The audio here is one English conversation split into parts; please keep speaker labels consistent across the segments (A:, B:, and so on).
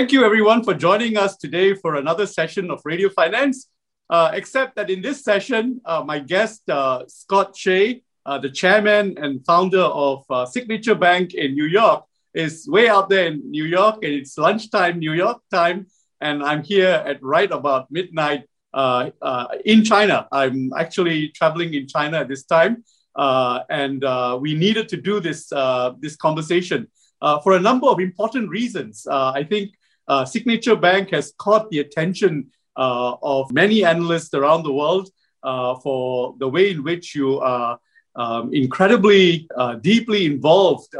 A: Thank you, everyone, for joining us today for another session of Radio Finance. Uh, except that in this session, uh, my guest, uh, Scott Shay, uh, the chairman and founder of uh, Signature Bank in New York, is way out there in New York, and it's lunchtime, New York time, and I'm here at right about midnight uh, in China. I'm actually traveling in China at this time, and we needed to do this this conversation for a number of important reasons. I think Signature Bank has caught the attention uh, of many analysts around the world uh, for the way in which you are um, incredibly uh, deeply involved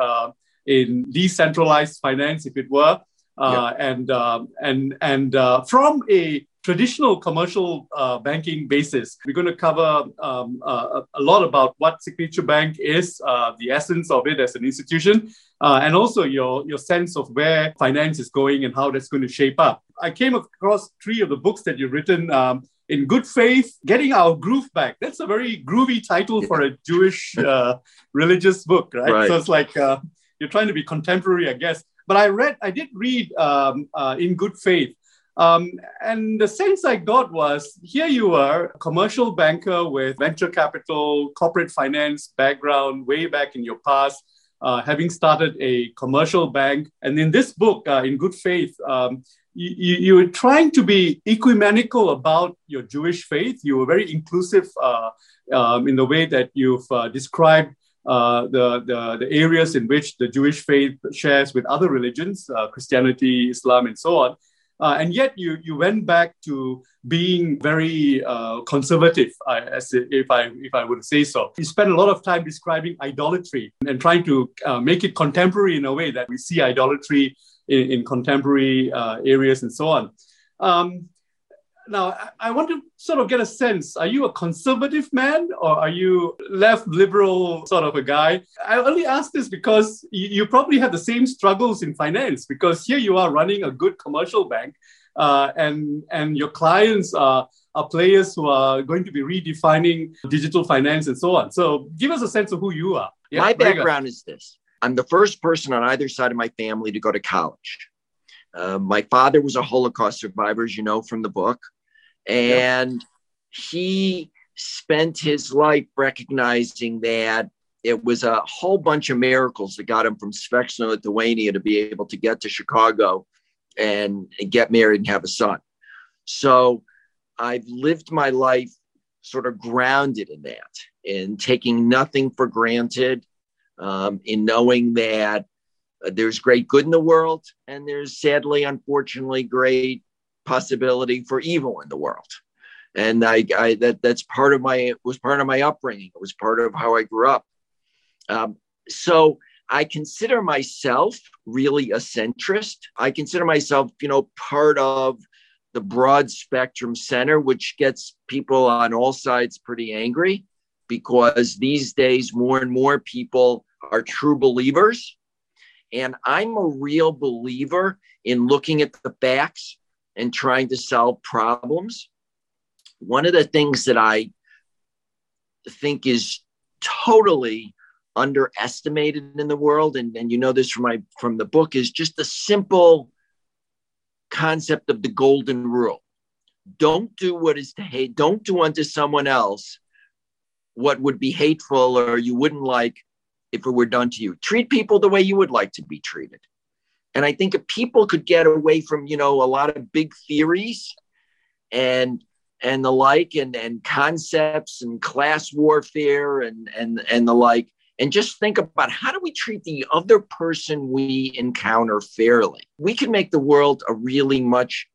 A: in decentralized finance, if it were. Uh, yeah. and um, and and uh, from a traditional commercial uh, banking basis, we're going to cover um, a lot about what Signature Bank is, the essence of it as an institution, and also your your sense of where finance is going and how that's going to shape up. I came across three of the books that you've written. Um, in good faith, getting our groove back. That's a very groovy title for a Jewish uh, religious book, right? right? So it's like uh, you're trying to be contemporary, I guess. But I read, I did read um, uh, in good faith, um, and the sense I got was here you are, a commercial banker with venture capital, corporate finance background way back in your past. Uh, having started a commercial bank. And in this book, uh, In Good Faith, um, you, you were trying to be ecumenical about your Jewish faith. You were very inclusive uh, um, in the way that you've uh, described uh, the, the, the, areas in which the Jewish faith shares with other religions, uh, Christianity, Islam, and so on. Uh, and yet you, you went back to being very uh, conservative, as if I, if I would say so. You spent a lot of time describing idolatry and trying to make it contemporary in a way that we see idolatry in, in contemporary uh, areas and so on. Um, now, I want to sort of get a sense are you a conservative man or are you left liberal sort of a guy? I only ask this because you, you probably have the same struggles in finance because here you are running a good commercial bank uh, and, and your clients are, are players who are going to be redefining digital finance and so on. So give us a sense of who you are.
B: Yeah, My background is this I'm the first person on either side of my family to go to college. Uh, my father was a Holocaust survivor, as you know from the book, and he spent his life recognizing that it was a whole bunch of miracles that got him from Svetlana, Lithuania to be able to get to Chicago and, and get married and have a son. So I've lived my life sort of grounded in that, in taking nothing for granted, um, in knowing that uh, there's great good in the world and there's sadly, unfortunately, great possibility for evil in the world. And I, I that that's part of my was part of my upbringing. It was part of how I grew up. Um, so I consider myself really a centrist. I consider myself, you know, part of the broad spectrum center, which gets people on all sides pretty angry because these days more and more people are true believers. And I'm a real believer in looking at the facts and trying to solve problems. One of the things that I think is totally underestimated in the world, and, and you know this from my from the book, is just the simple concept of the golden rule. Don't do what is to hate, don't do unto someone else what would be hateful or you wouldn't like if it were done to you. Treat people the way you would like to be treated. And I think if people could get away from, you know, a lot of big theories and and the like and and concepts and class warfare and and and the like and just think about how do we treat the other person we encounter fairly? We can make the world a really much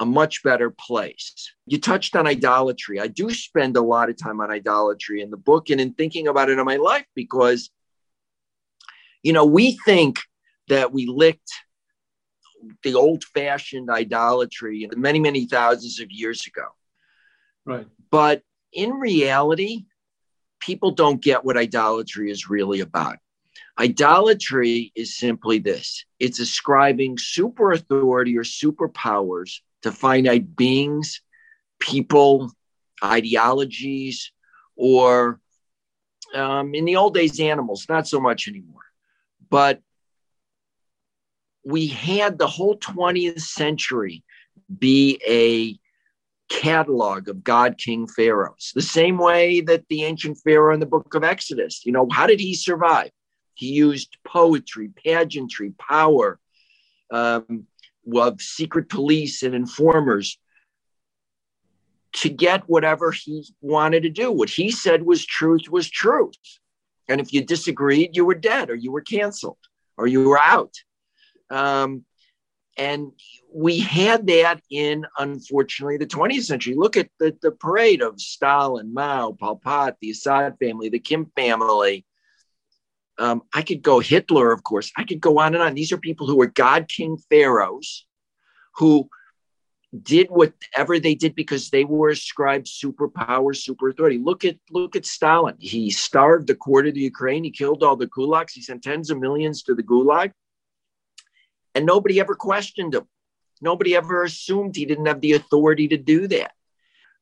B: a much better place. You touched on idolatry. I do spend a lot of time on idolatry in the book and in thinking about it in my life because you know, we think that we licked the old fashioned idolatry many, many thousands of years ago.
A: Right.
B: But in reality, people don't get what idolatry is really about. Idolatry is simply this it's ascribing super authority or superpowers to finite beings, people, ideologies, or um, in the old days, animals, not so much anymore. But we had the whole 20th century be a catalog of God King pharaohs, the same way that the ancient pharaoh in the book of Exodus, you know, how did he survive? He used poetry, pageantry, power, um, of secret police and informers to get whatever he wanted to do. What he said was truth was truth. And if you disagreed, you were dead or you were canceled or you were out. Um, and we had that in, unfortunately, the 20th century. Look at the, the parade of Stalin, Mao, Pol Pot, the Assad family, the Kim family. Um, I could go Hitler, of course. I could go on and on. These are people who were God King pharaohs who did whatever they did because they were ascribed superpower, super authority. Look at look at Stalin. He starved the quarter of the Ukraine. He killed all the kulaks. He sent tens of millions to the gulag, and nobody ever questioned him. Nobody ever assumed he didn't have the authority to do that.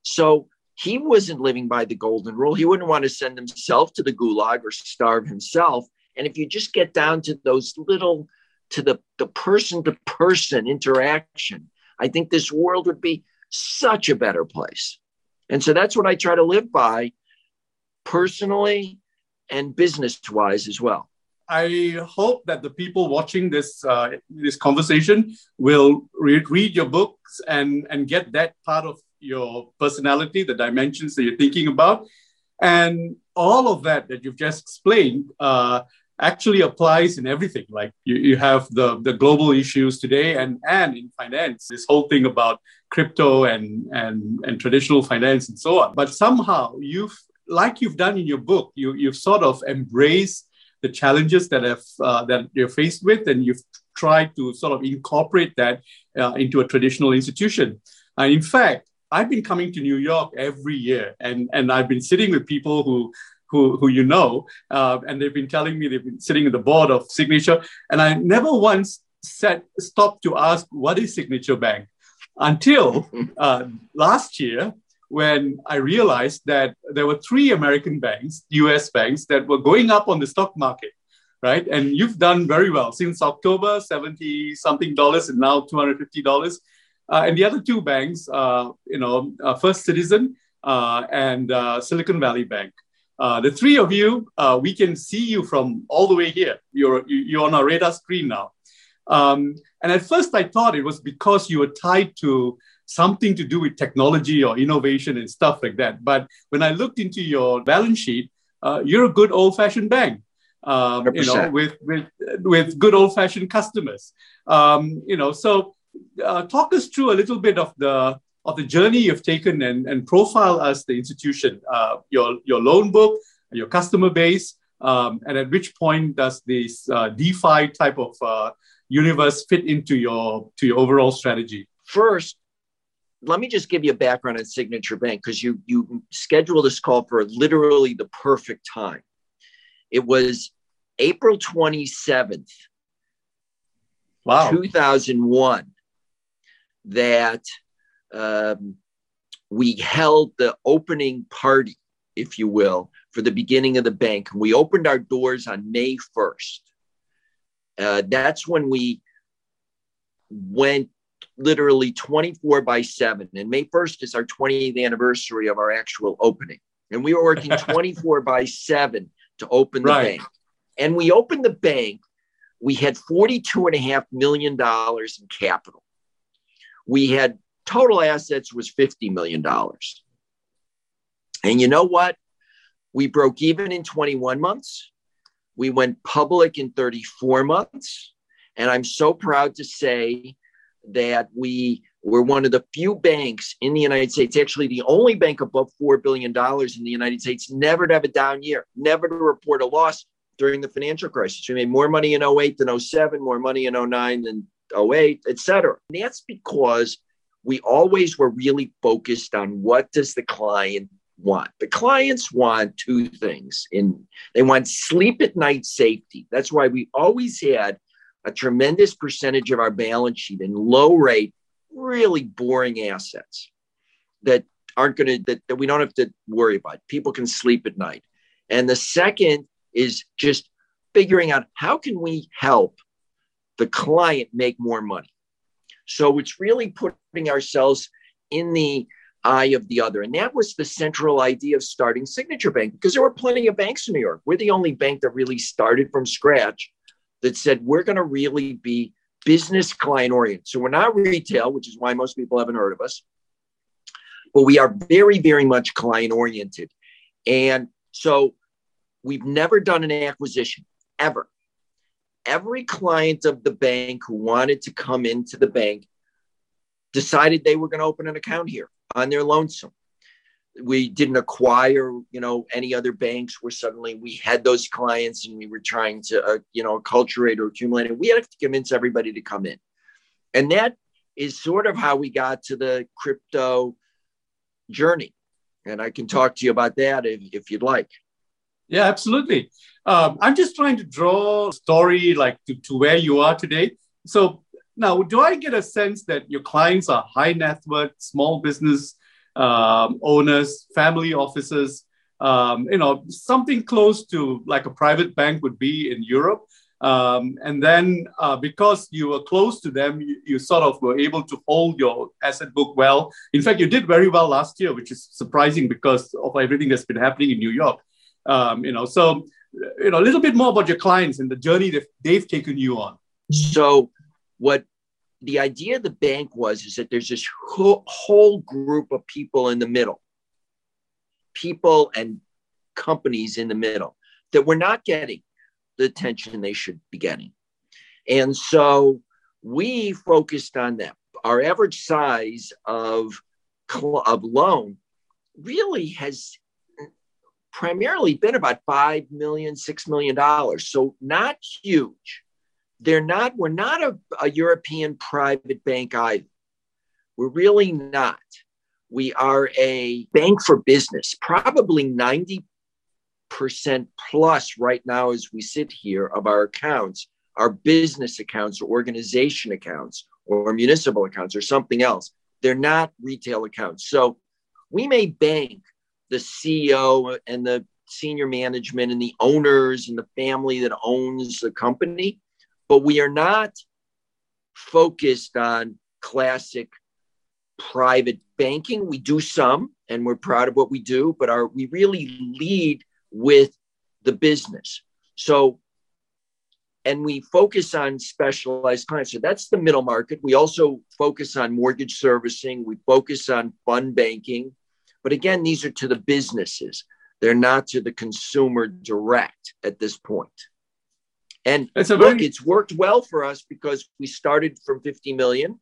B: So he wasn't living by the golden rule. He wouldn't want to send himself to the gulag or starve himself. And if you just get down to those little, to the the person to person interaction I think this world would be such a better place. And so that's what I try to live by personally and business wise as well.
A: I hope that the people watching this uh, this conversation will read, read your books and and get that part of your personality, the dimensions that you're thinking about, and all of that that you've just explained. Uh, actually applies in everything. Like you, you have the, the global issues today and, and in finance, this whole thing about crypto and, and, and traditional finance and so on. But somehow you've, like you've done in your book, you, you've sort of embraced the challenges that have uh, that you're faced with, and you've tried to sort of incorporate that uh, into a traditional institution. Uh, in fact, I've been coming to New York every year, and and I've been sitting with people who who, who you know, uh, and they've been telling me they've been sitting at the board of Signature, and I never once said stopped to ask what is Signature Bank until uh, last year when I realized that there were three American banks, U.S. banks, that were going up on the stock market, right? And you've done very well since October, seventy something dollars, and now two hundred fifty dollars. Uh, and the other two banks, uh, you know, uh, First Citizen uh, and uh, Silicon Valley Bank. Uh, the three of you, we can see you from all the way here. You're, you're on our radar screen now. Um, and at first, I thought it was because you were tied to something to do with technology or innovation and stuff like that. But when I looked into your balance sheet, uh, you're a good old fashioned bank. Um, you know, with with with good old fashioned customers. Um, you know, so uh, talk us through a little bit of the of the journey you've taken and, and profile us the institution, uh, your, your loan book, your customer base, um, and at which point does this uh, DeFi type of uh, universe fit into your to your overall strategy?
B: First, let me just give you a background on Signature Bank because you you scheduled this call for literally the perfect time. It was April twenty seventh,
A: wow,
B: two thousand one, that um, we held the opening party, if you will, for the beginning of the bank. We opened our doors on May 1st. Uh, that's when we went literally 24 by 7. And May 1st is our 20th anniversary of our actual opening. And we were working 24 by 7 to open the right. bank. And we opened the bank. We had $42.5 million in capital. We had total assets was $50 million. And you know what? We broke even in 21 months. We went public in 34 months. And I'm so proud to say that we were one of the few banks in the United States, actually the only bank above $4 billion in the United States, never to have a down year, never to report a loss during the financial crisis. We made more money in 08 than 07, more money in 09 than 08, et cetera. And that's because we always were really focused on what does the client want. The clients want two things. In they want sleep at night safety. That's why we always had a tremendous percentage of our balance sheet in low rate, really boring assets that aren't going to that, that we don't have to worry about. People can sleep at night. And the second is just figuring out how can we help the client make more money. So it's really putting ourselves in the eye of the other. And that was the central idea of starting Signature Bank because there were plenty of banks in New York. We're the only bank that really started from scratch that said we're going to really be business client oriented. So we're not retail, which is why most people haven't heard of us, but we are very, very much client oriented. And so we've never done an acquisition ever. Every client of the bank who wanted to come into the bank decided they were going to open an account here on their lonesome. We didn't acquire, you know, any other banks where suddenly we had those clients and we were trying to, uh, you know, acculturate or accumulate. And we had to convince everybody to come in. And that is sort of how we got to the crypto journey. And I can talk to you about that if, if you'd like.
A: Yeah, absolutely. Um, I'm just trying to draw a story like to, to where you are today. So now, do I get a sense that your clients are high net worth, small business um, owners, family offices, um, you know, something close to like a private bank would be in Europe? Um, and then uh, because you were close to them, you, you, sort of were able to hold your asset book well. In fact, you did very well last year, which is surprising because of everything that's been happening in New York. Um, you know, so you know a little bit more about your clients and the journey that they've taken you on.
B: So what the idea of the bank was is that there's this whole, whole group of people in the middle, people and companies in the middle that we're not getting the attention they should be getting. And so we focused on them. Our average size of, of loan really has primarily been about five million, six million dollars. So not huge they're not, we're not a, a European private bank either. We're really not. We are a bank for business, probably 90% plus right now as we sit here of our accounts are business accounts or organization accounts or municipal accounts or something else. They're not retail accounts. So we may bank the CEO and the senior management and the owners and the family that owns the company, but we are not focused on classic private banking. We do some, and we're proud of what we do, but our we really lead with the business. So, and we focus on specialized clients. So that's the middle market. We also focus on mortgage servicing. We focus on fund banking. But again, these are to the businesses. They're not to the consumer direct at this point. And it's look, very- it's worked well for us because we started from 50 million.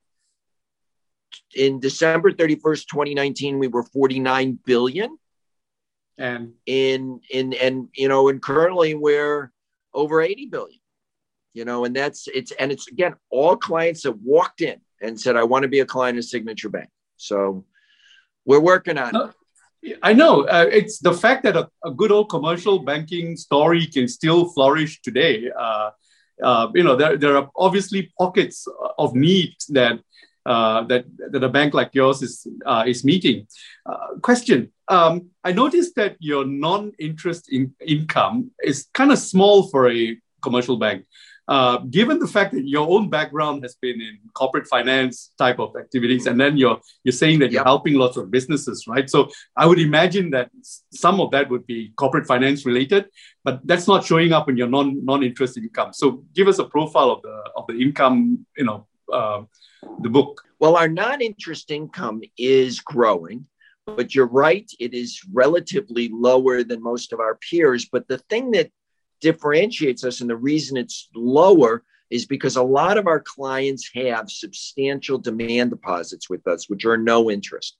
B: In December 31st, 2019, we were 49 billion.
A: And
B: in in and you know, and currently we're over 80 billion. You know, and that's it's and it's again all clients that walked in and said, I want to be a client of Signature Bank. So we're working on it.
A: I know uh, it's the fact that a, a, good old commercial banking story can still flourish today. Uh, uh, you know, there, there are obviously pockets of need that uh, that that a bank like yours is uh, is meeting. Uh, question: um, I noticed that your non-interest in income is kind of small for a commercial bank. Uh, given the fact that your own background has been in corporate finance type of activities, and then you're you're saying that you're helping lots of businesses, right? So I would imagine that some of that would be corporate finance related, but that's not showing up in your non non interest income. So give us a profile of the of the income, you know, uh, the book.
B: Well, our non interest income is growing. But you're right, it is relatively lower than most of our peers. But the thing that differentiates us and the reason it's lower is because a lot of our clients have substantial demand deposits with us, which are no interest.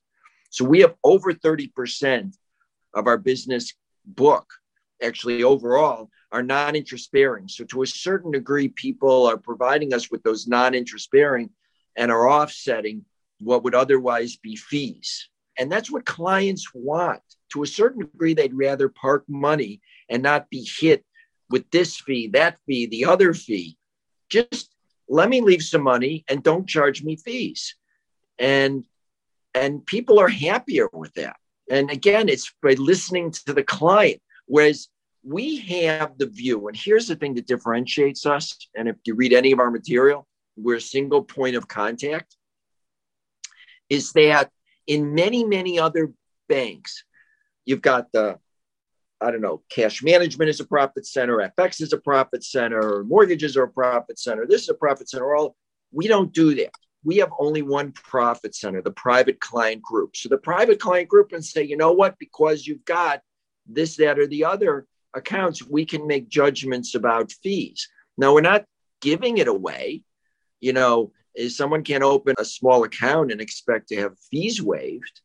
B: So we have over 30% of our business book, actually overall, are non interest bearing. So to a certain degree, people are providing us with those non interest bearing and are offsetting what would otherwise be fees. And that's what clients want. To a certain degree, they'd rather park money and not be hit with this fee, that fee, the other fee. Just let me leave some money and don't charge me fees. And and people are happier with that. And again, it's by listening to the client. Whereas we have the view, and here's the thing that differentiates us. And if you read any of our material, we're a single point of contact, is that in many, many other banks, you've got the I don't know, cash management is a profit center, FX is a profit center, mortgages are a profit center, this is a profit center. All we don't do that. We have only one profit center, the private client group. So the private client group and say, you know what, because you've got this, that, or the other accounts, we can make judgments about fees. Now we're not giving it away. You know, someone can't open a small account and expect to have fees waived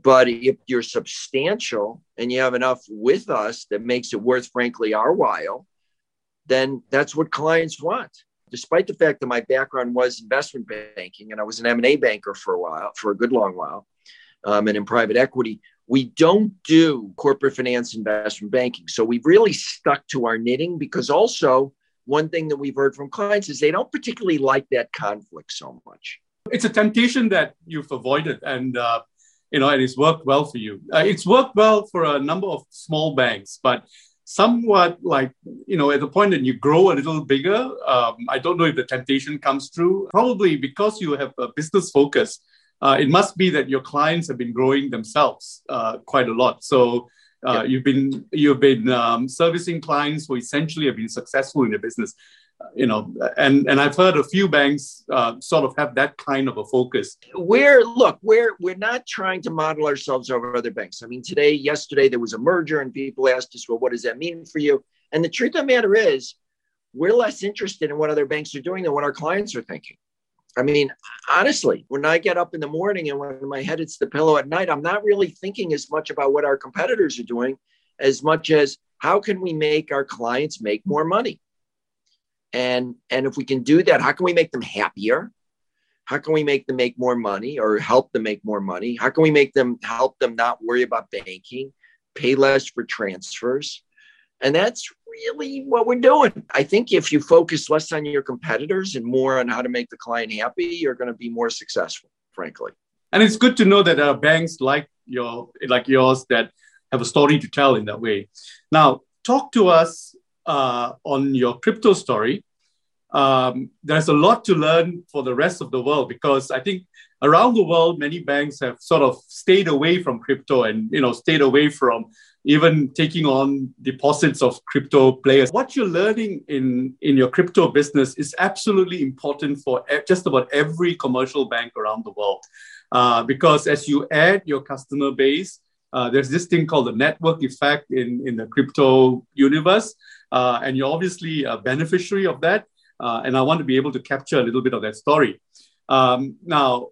B: but if you're substantial and you have enough with us that makes it worth, frankly, our while, then that's what clients want. Despite the fact that my background was investment banking and I was an M&A banker for a while, for a good long while, um, and in private equity, we don't do corporate finance investment banking. So we've really stuck to our knitting because also one thing that we've heard from clients is they don't particularly like that conflict so much.
A: It's a temptation that you've avoided. And uh, you know, and it's worked well for you. Uh, it's worked well for a number of small banks, but somewhat like, you know, at the point that you grow a little bigger, um, I don't know if the temptation comes through. Probably because you have a business focus, uh, it must be that your clients have been growing themselves uh, quite a lot. So uh, you've been you've been um, servicing clients who essentially have been successful in their business you know, and and I've heard a few banks uh, sort of have that kind of a focus.
B: We're look, we're we're not trying to model ourselves over other banks. I mean, today, yesterday, there was a merger, and people asked us, well, what does that mean for you? And the truth of the matter is, we're less interested in what other banks are doing than what our clients are thinking. I mean, honestly, when I get up in the morning and when my head hits the pillow at night, I'm not really thinking as much about what our competitors are doing as much as how can we make our clients make more money and and if we can do that how can we make them happier? How can we make them make more money or help them make more money? How can we make them help them not worry about banking pay less for transfers? And that's really what we're doing. I think if you focus less on your competitors and more on how to make the client happy you're going to be more successful frankly.
A: And it's good to know that there are banks like your like yours that have a story to tell in that way. Now talk to us uh, on your crypto story, um, there's a lot to learn for the rest of the world because I think around the world, many banks have sort of stayed away from crypto and you know stayed away from even taking on deposits of crypto players. What you're learning in in your crypto business is absolutely important for just about every commercial bank around the world, uh, because as you add your customer base, uh, there's this thing called the network effect in in the crypto universe uh, and you're obviously a beneficiary of that. Uh, and I want to be able to capture a little bit of that story. Um, now,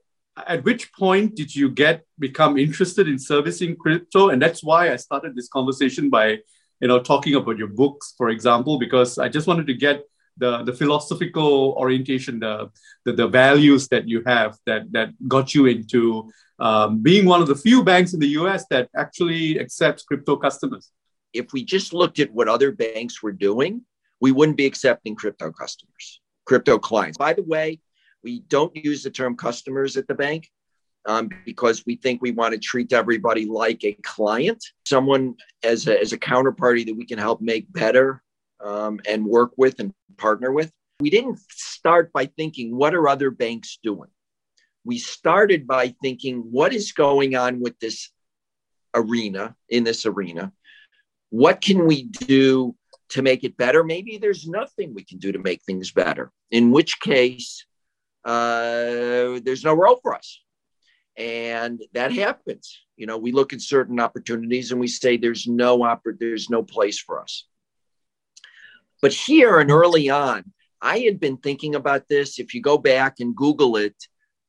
A: at which point did you get become interested in servicing crypto? And that's why I started this conversation by, you know, talking about your books, for example, because I just wanted to get the, the philosophical orientation, the, the, the values that you have that, that got you into um, being one of the few banks in the US that actually accepts crypto customers
B: if we just looked at what other banks were doing, we wouldn't be accepting crypto customers, crypto clients. By the way, we don't use the term customers at the bank um, because we think we want to treat everybody like a client, someone as a, as a counterparty that we can help make better um, and work with and partner with. We didn't start by thinking, what are other banks doing? We started by thinking, what is going on with this arena, in this arena? What can we do to make it better? Maybe there's nothing we can do to make things better, in which case, uh, there's no role for us. And that happens. You know, we look at certain opportunities and we say there's no there's no place for us. But here and early on, I had been thinking about this. If you go back and Google it,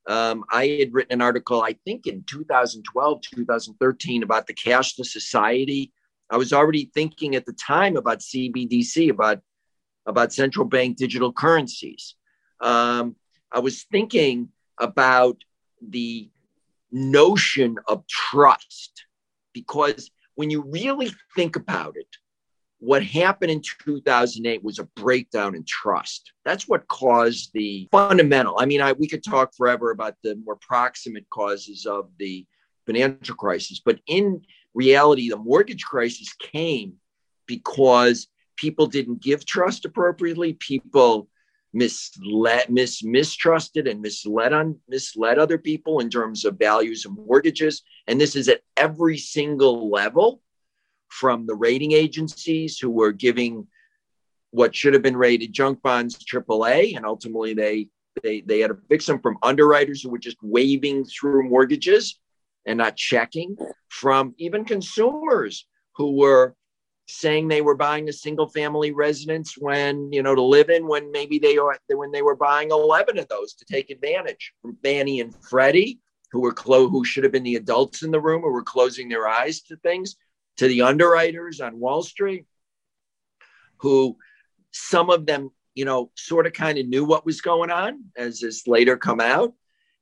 B: um, I had written an article, I think in 2012, 2013, about the cashless society I was already thinking at the time about CBDC, about about central bank digital currencies. Um, I was thinking about the notion of trust because when you really think about it, what happened in 2008 was a breakdown in trust. That's what caused the fundamental. I mean, I, we could talk forever about the more proximate causes of the financial crisis, but in reality, the mortgage crisis came because people didn't give trust appropriately. People misled, mis, mistrusted and misled on misled other people in terms of values of mortgages. And this is at every single level, from the rating agencies who were giving what should have been rated junk bonds AAA, and ultimately they they they had to fix them from underwriters who were just waving through mortgages and not checking, from even consumers who were saying they were buying a single family residence when you know to live in when maybe they are when they were buying 11 of those to take advantage. From Fannie and Freddie who were clo- who should have been the adults in the room who were closing their eyes to things to the underwriters on Wall Street who some of them you know sort of kind of knew what was going on as this later come out.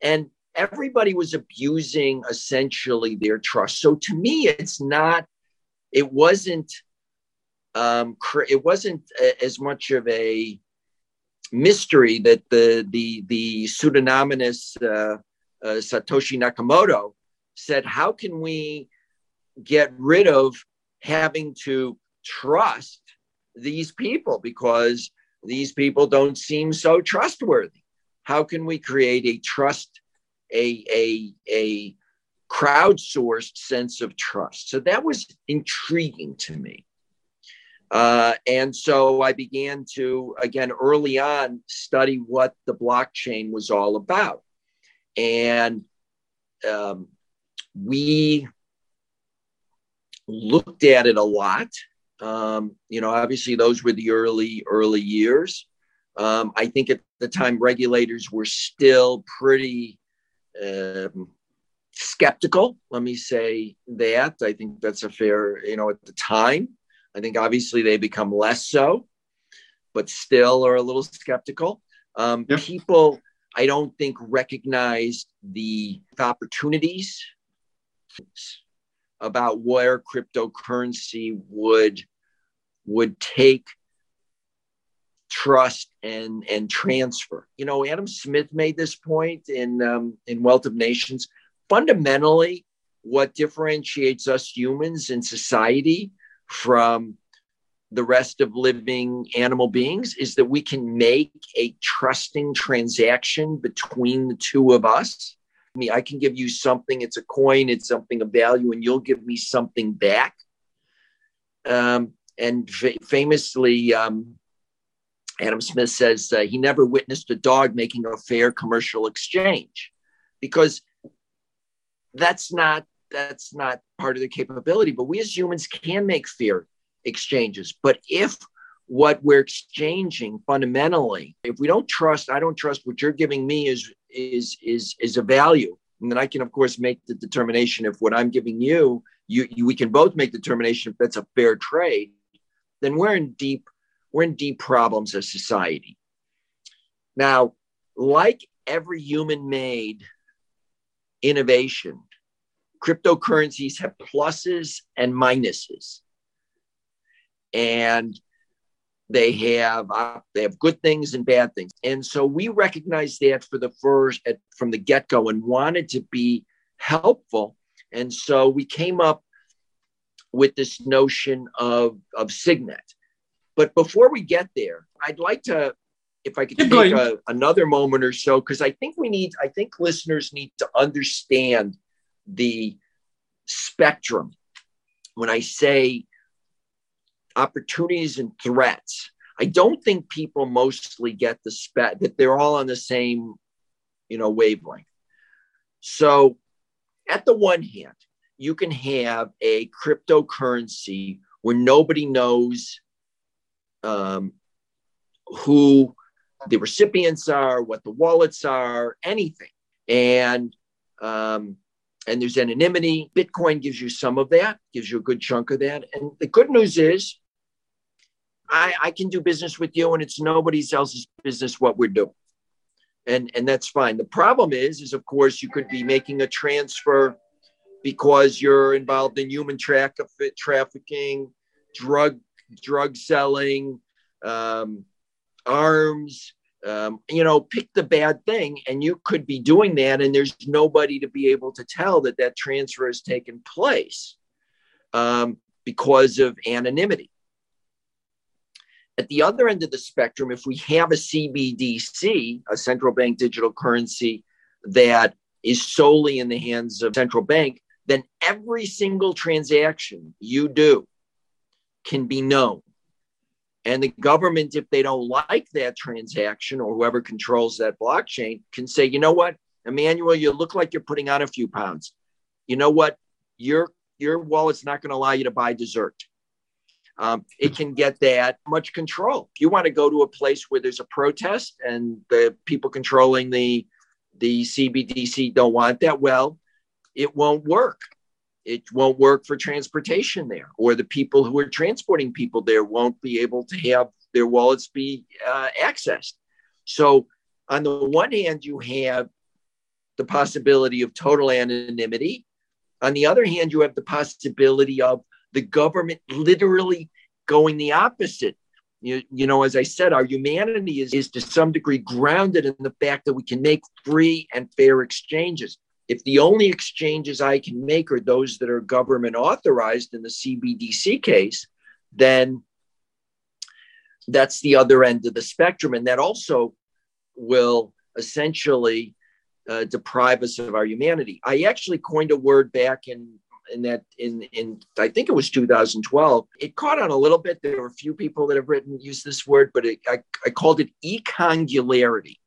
B: And everybody was abusing essentially their trust so to me it's not it wasn't um, it wasn't as much of a mystery that the the the pseudonymous uh, uh, Satoshi Nakamoto said, "How can we get rid of having to trust these people because these people don't seem so trustworthy? How can we create a trust, a a a crowdsourced sense of trust?" So that was intriguing to me. Uh, and so I began to, again, early on, study what the blockchain was all about. And um, we looked at it a lot. Um, you know, obviously, those were the early, early years. Um, I think at the time, regulators were still pretty um, skeptical. Let me say that. I think that's a fair, you know, at the time. I think obviously they become less so, but still are a little skeptical. Um, yep. People, I don't think, recognize the opportunities about where cryptocurrency would would take trust and and transfer. You know, Adam Smith made this point in um, in Wealth of Nations. Fundamentally, what differentiates us humans in society from the rest of living animal beings is that we can make a trusting transaction between the two of us. I mean, I can give you something, it's a coin, it's something of value, and you'll give me something back. Um, and famously, um, Adam Smith says uh, he never witnessed a dog making a fair commercial exchange because that's not that's not part of the capability. But we as humans can make fair exchanges. But if what we're exchanging fundamentally, if we don't trust, I don't trust what you're giving me is is is is a value. And then I can, of course, make the determination if what I'm giving you, you, you we can both make the determination if that's a fair trade. Then we're in deep we're in deep problems as society. Now, like every human made innovation, cryptocurrencies have pluses and minuses. And they have uh, they have good things and bad things. And so we recognized that for the first at, from the get-go and wanted to be helpful. And so we came up with this notion of of signet but before we get there i'd like to if i could Keep take a, another moment or so because i think we need i think listeners need to understand the spectrum when I say opportunities and threats. I don't think people mostly get the spec that they're all on the same, you know, wavelength. So, at the one hand, you can have a cryptocurrency where nobody knows um, who the recipients are, what the wallets are, anything, and um, and there's anonymity. Bitcoin gives you some of that, gives you a good chunk of that. And the good news is, I, I can do business with you, and it's nobody else's business what we're doing, and and that's fine. The problem is, is of course you could be making a transfer because you're involved in human tra- trafficking, drug drug selling, um, arms, um, you know, pick the bad thing, and you could be doing that, and there's nobody to be able to tell that that transfer has taken place um, because of anonymity. At the other end of the spectrum, if we have a CBDC, a central bank digital currency that is solely in the hands of central bank, then every single transaction you do can be known. And the government, if they don't like that transaction or whoever controls that blockchain, can say, you know what, Emmanuel, you look like you're putting on a few pounds. You know what? Your your wallet's not going to allow you to buy dessert. Um, it can get that much control. You want to go to a place where there's a protest and the people controlling the the CBDC don't want that, well, it won't work. It won't work for transportation there, or the people who are transporting people there won't be able to have their wallets be uh, accessed. So, on the one hand, you have the possibility of total anonymity. On the other hand, you have the possibility of the government literally going the opposite. You, you know, as I said, our humanity is, is to some degree grounded in the fact that we can make free and fair exchanges. If the only exchanges I can make are those that are government authorized in the CBDC case, then that's the other end of the spectrum. And that also will essentially uh, deprive us of our humanity. I actually coined a word back in in that in in I think it was 2012. It caught on a little bit. There were a few people that have written use this word, but it, I I called it econgularity.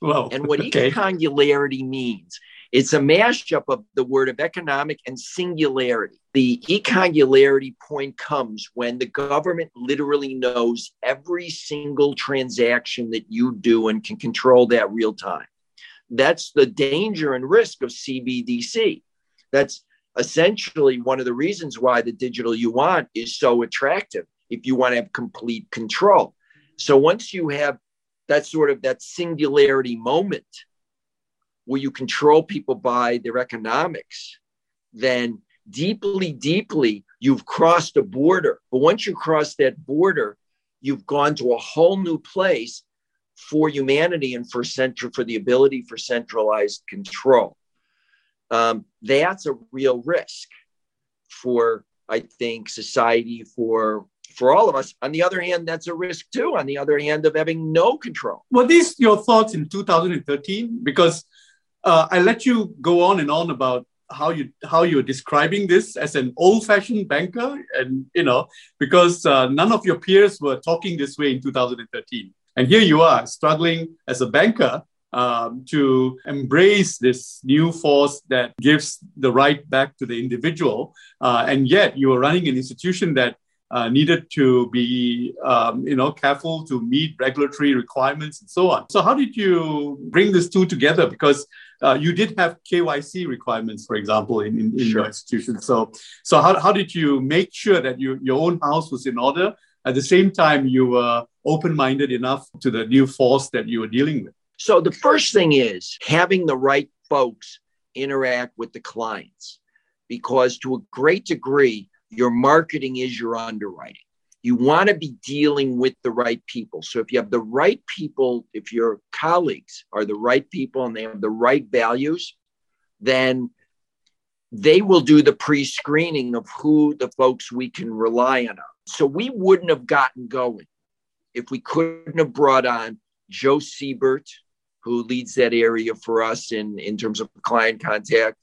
A: Well,
B: and what
A: okay.
B: econgularity means, it's a mashup of the word of economic and singularity. The econgularity point comes when the government literally knows every single transaction that you do and can control that real time. That's the danger and risk of CBDC. That's essentially one of the reasons why the digital yuan is so attractive if you want to have complete control. So once you have that sort of that singularity moment where you control people by their economics, then deeply, deeply, you've crossed a border. But once you cross that border, you've gone to a whole new place for humanity and for central for the ability for centralized control. Um, that's a real risk for I think society for for all of us. On the other hand, that's a risk too. On the other hand, of having no control.
A: Were these your thoughts in 2013? Because uh, I let you go on and on about how you how you're describing this as an old-fashioned banker, and you know because uh, none of your peers were talking this way in 2013. And here you are struggling as a banker um, to embrace this new force that gives the right back to the individual. Uh, and yet you are running an institution that uh, needed to be, um, you know, careful to meet regulatory requirements and so on. So how did you bring these two together? Because uh, you did have KYC requirements, for example, in, in, in sure. your institution. So, so how, how did you make sure that you, your own house was in order at the same time, you were open minded enough to the new force that you were dealing with.
B: So, the first thing is having the right folks interact with the clients because, to a great degree, your marketing is your underwriting. You want to be dealing with the right people. So, if you have the right people, if your colleagues are the right people and they have the right values, then they will do the pre screening of who the folks we can rely on so we wouldn't have gotten going if we couldn't have brought on Joe Seibert, who leads that area for us in, in terms of client contact,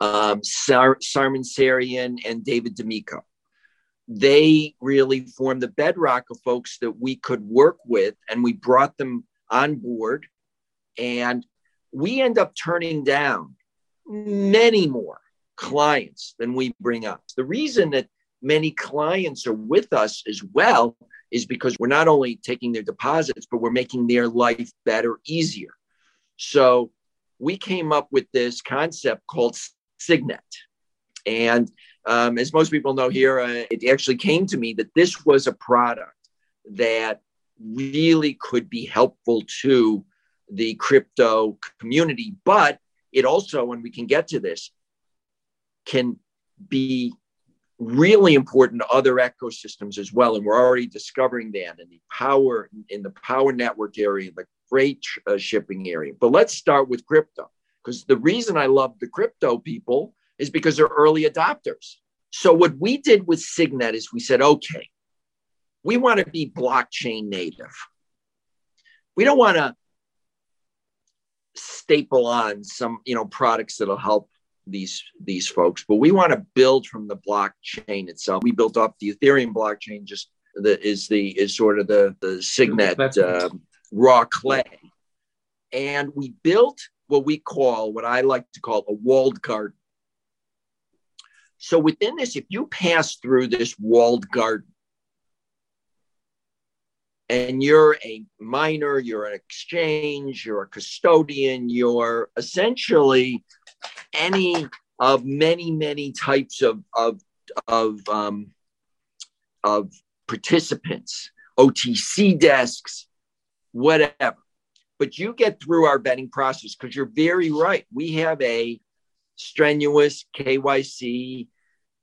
B: um, Sar- Simon Sarian, and David D'Amico. They really formed the bedrock of folks that we could work with, and we brought them on board. And we end up turning down many more clients than we bring up. The reason that many clients are with us as well is because we're not only taking their deposits, but we're making their life better, easier. So we came up with this concept called Signet. And um, as most people know here, uh, it actually came to me that this was a product that really could be helpful to the crypto community, but it also, and we can get to this, can be really important to other ecosystems as well. And we're already discovering that in the power in the power network area, the freight uh, shipping area. But let's start with crypto because the reason I love the crypto people is because they're early adopters. So what we did with Signet is we said, okay, we want to be blockchain native. We don't want to staple on some you know products that'll help these these folks but we want to build from the blockchain itself we built up the ethereum blockchain just that is the is sort of the the signet uh, raw clay and we built what we call what i like to call a walled garden so within this if you pass through this walled garden and you're a miner, you're an exchange, you're a custodian, you're essentially any of many, many types of of of um, of participants, OTC desks, whatever. But you get through our vetting process because you're very right. We have a strenuous KYC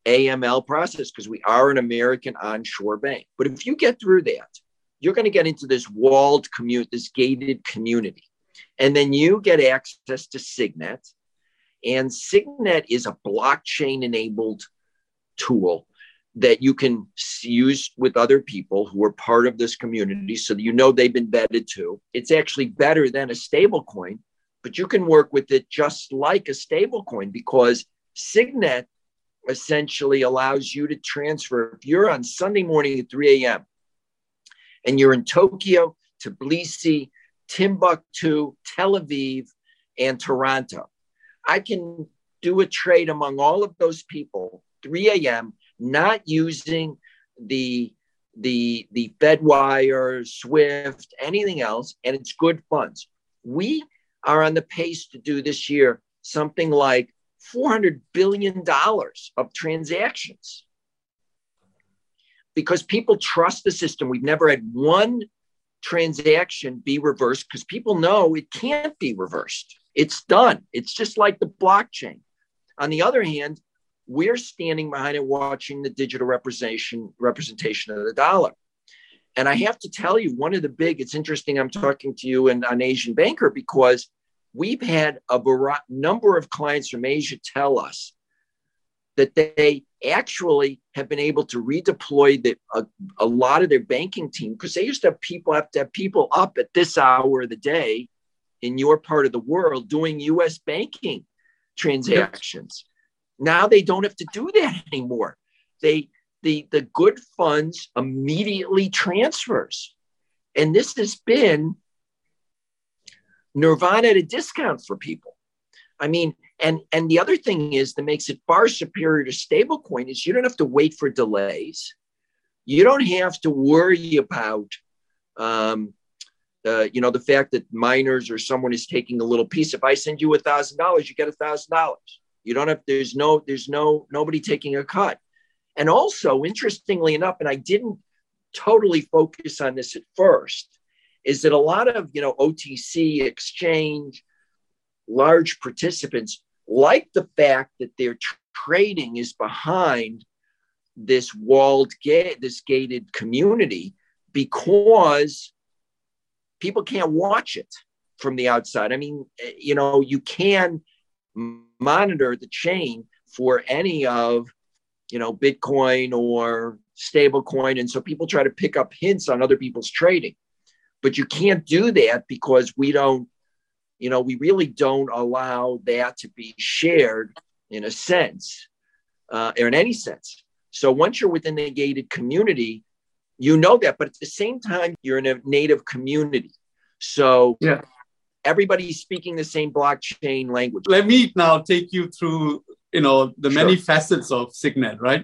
B: AML process because we are an American onshore bank. But if you get through that, you're going to get into this walled community, this gated community. And then you get access to Signet. And Signet is a blockchain enabled tool that you can use with other people who are part of this community so that you know they've been vetted too. It's actually better than a stable coin, but you can work with it just like a stable coin because Signet essentially allows you to transfer. If you're on Sunday morning at 3 a.m., and you're in Tokyo, Tbilisi, Timbuktu, Tel Aviv, and Toronto. I can do a trade among all of those people, 3 a.m., not using the the the Fedwire, Swift, anything else, and it's good funds. We are on the pace to do this year something like 400 billion dollars of transactions because people trust the system. We've never had one transaction be reversed because people know it can't be reversed. It's done. It's just like the blockchain. On the other hand, we're standing behind it watching the digital representation representation of the dollar. And I have to tell you, one of the big, it's interesting I'm talking to you and an Asian banker because we've had a number of clients from Asia tell us that they actually have been able to redeploy the, a, a lot of their banking team because they used to have people have to have people up at this hour of the day in your part of the world doing US banking transactions. Now they don't have to do that anymore. They the the good funds immediately transfers. And this has been nirvana at a discount for people. I mean, and and the other thing is that makes it far superior to stablecoin is you don't have to wait for delays. You don't have to worry about um, uh, you know the fact that miners or someone is taking a little piece. If I send you a thousand dollars, you get a thousand dollars. You don't have there's no there's no nobody taking a cut. And also, interestingly enough, and I didn't totally focus on this at first, is that a lot of you know OTC exchange large participants like the fact that their trading is behind this walled gate, this gated community, because people can't watch it from the outside. I mean, eh, you know, you can monitor the chain for any of, you know, Bitcoin or stablecoin. And so people try to pick up hints on other people's trading. But you can't do that because we don't you know, we really don't allow that to be shared in a sense, uh, or in any sense. So once you're within a gated community, you know that, but at the same time, you're in a native community. So yeah. everybody's speaking the same blockchain language.
A: Let me now take you through, you know, the sure. many facets of Signet, right?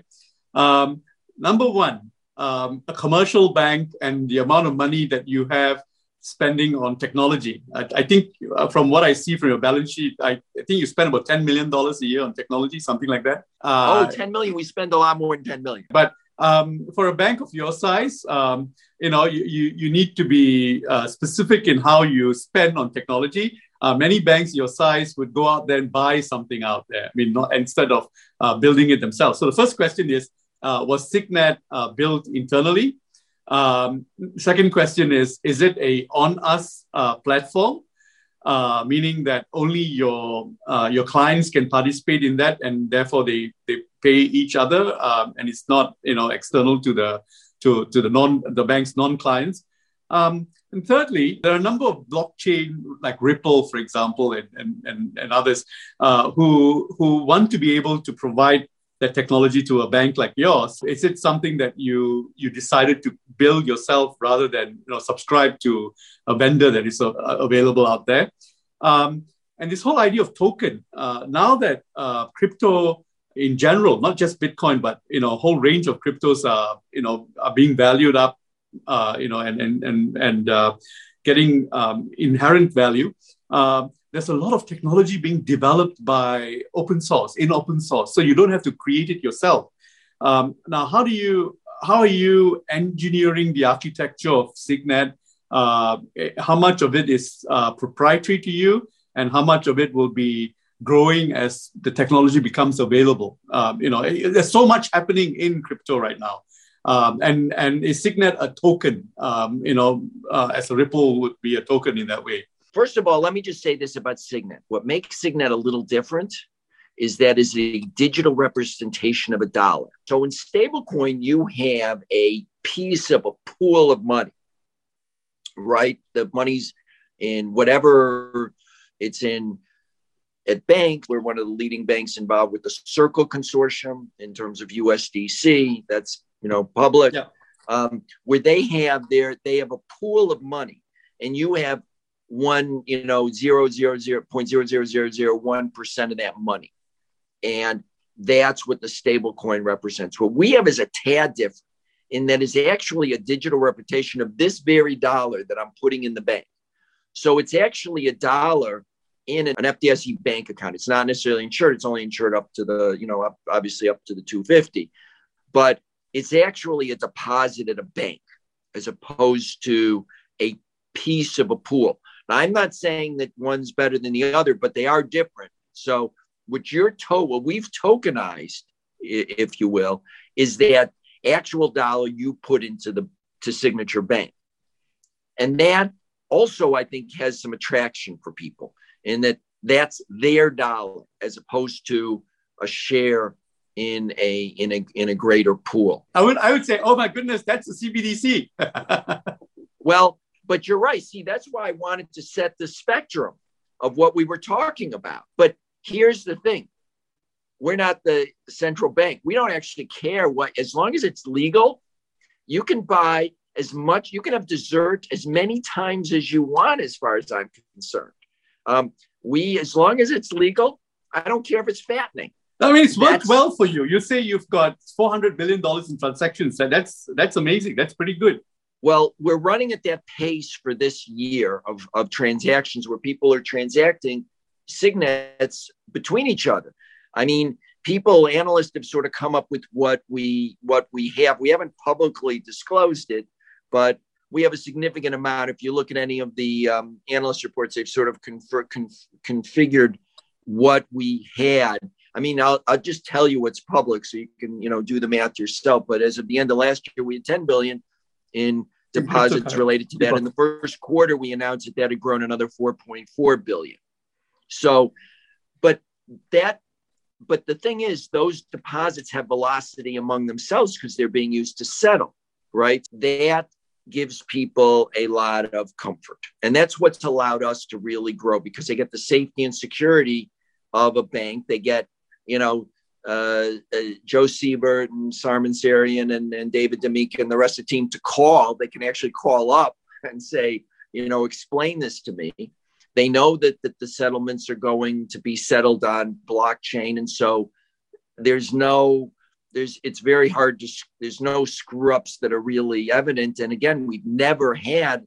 A: Um, number one, um, a commercial bank and the amount of money that you have spending on technology. I, I think uh, from what I see from your balance sheet, I, I, think you spend about $10 million a year on technology, something like that.
B: Uh, oh, 10 million. We spend a lot more than 10 million.
A: But um, for a bank of your size, um, you know, you, you, you need to be uh, specific in how you spend on technology. Uh, many banks your size would go out there and buy something out there. I mean, not instead of uh, building it themselves. So the first question is, uh, was Signet built internally? Um, second question is Is it a on us uh, platform? Uh, meaning that only your uh, your clients can participate in that, and therefore they they pay each other, um, and it's not you know external to the to, to the non the bank's non-clients. Um, and thirdly, there are a number of blockchain like Ripple, for example, and, and, and, and others uh, who, who want to be able to provide that technology to a bank like yours. Is it something that you you decided to build yourself rather than you know subscribe to a vendor that is uh, available out there? Um, and this whole idea of token, uh, now that uh, crypto in general, not just Bitcoin, but you know, a whole range of cryptos are you know are being valued up, uh, you know, and and and and uh, getting um, inherent value. Uh, there's a lot of technology being developed by open source in open source, so you don't have to create it yourself. Um, now, how do you how are you engineering the architecture of Signet? Uh, how much of it is uh, proprietary to you, and how much of it will be growing as the technology becomes available. Um, you know, there's so much happening in crypto right now. Um, and and is Signet a token? Um, you know, uh, as a Ripple would be a token in that way.
B: First of all, let me just say this about Signet. What makes Signet a little different is that is a digital representation of a dollar. So in stablecoin, you have a piece of a pool of money, right? The money's in whatever it's in at bank. we're one of the leading banks involved with the Circle Consortium in terms of USDC. That's you know public, yeah. um, where they have their they have a pool of money, and you have one you know zero zero zero point zero zero zero zero one percent of that money, and that's what the stable coin represents. What we have is a tad different in that is actually a digital representation of this very dollar that I'm putting in the bank. So it's actually a dollar in an FDIC bank account. It's not necessarily insured. It's only insured up to the, you know, up, obviously up to the 250, but it's actually a deposit at a bank as opposed to a piece of a pool. Now, I'm not saying that one's better than the other, but they are different. So, what you're told, what we've tokenized, if you will, is that actual dollar you put into the to Signature Bank, and that also I think has some attraction for people in that that's their dollar as opposed to a share in a in a in a greater pool.
A: I would I would say, oh my goodness, that's a CBDC.
B: well, but you're right. See, that's why I wanted to set the spectrum of what we were talking about. But here's the thing. We're not the central bank. We don't actually care what as long as it's legal, you can buy as much, you can have dessert as many times as you want, as far as I'm concerned. Um, we, as long as it's legal, I don't care if it's fattening.
A: I mean, it's worked that's, well for you. You say you've got four hundred billion dollars in transactions, and that's that's amazing. That's pretty good.
B: Well, we're running at that pace for this year of, of transactions where people are transacting signets between each other. I mean, people, analysts have sort of come up with what we what we have. We haven't publicly disclosed it, but we have a significant amount. If you look at any of the um, analyst reports, they've sort of confer- conf- configured what we had. I mean, I'll, I'll just tell you what's public, so you can you know do the math yourself. But as of the end of last year, we had 10 billion in deposits related to that. In the first quarter, we announced that that had grown another 4.4 billion. So, but that, but the thing is, those deposits have velocity among themselves because they're being used to settle, right? That gives people a lot of comfort. And that's what's allowed us to really grow because they get the safety and security of a bank. They get, you know, uh, uh, Joe Seibert and Sarman Sarian and, and David D'Amica and the rest of the team to call. They can actually call up and say, you know, explain this to me. They know that, that the settlements are going to be settled on blockchain. And so there's no there's it's very hard to there's no screw ups that are really evident and again we've never had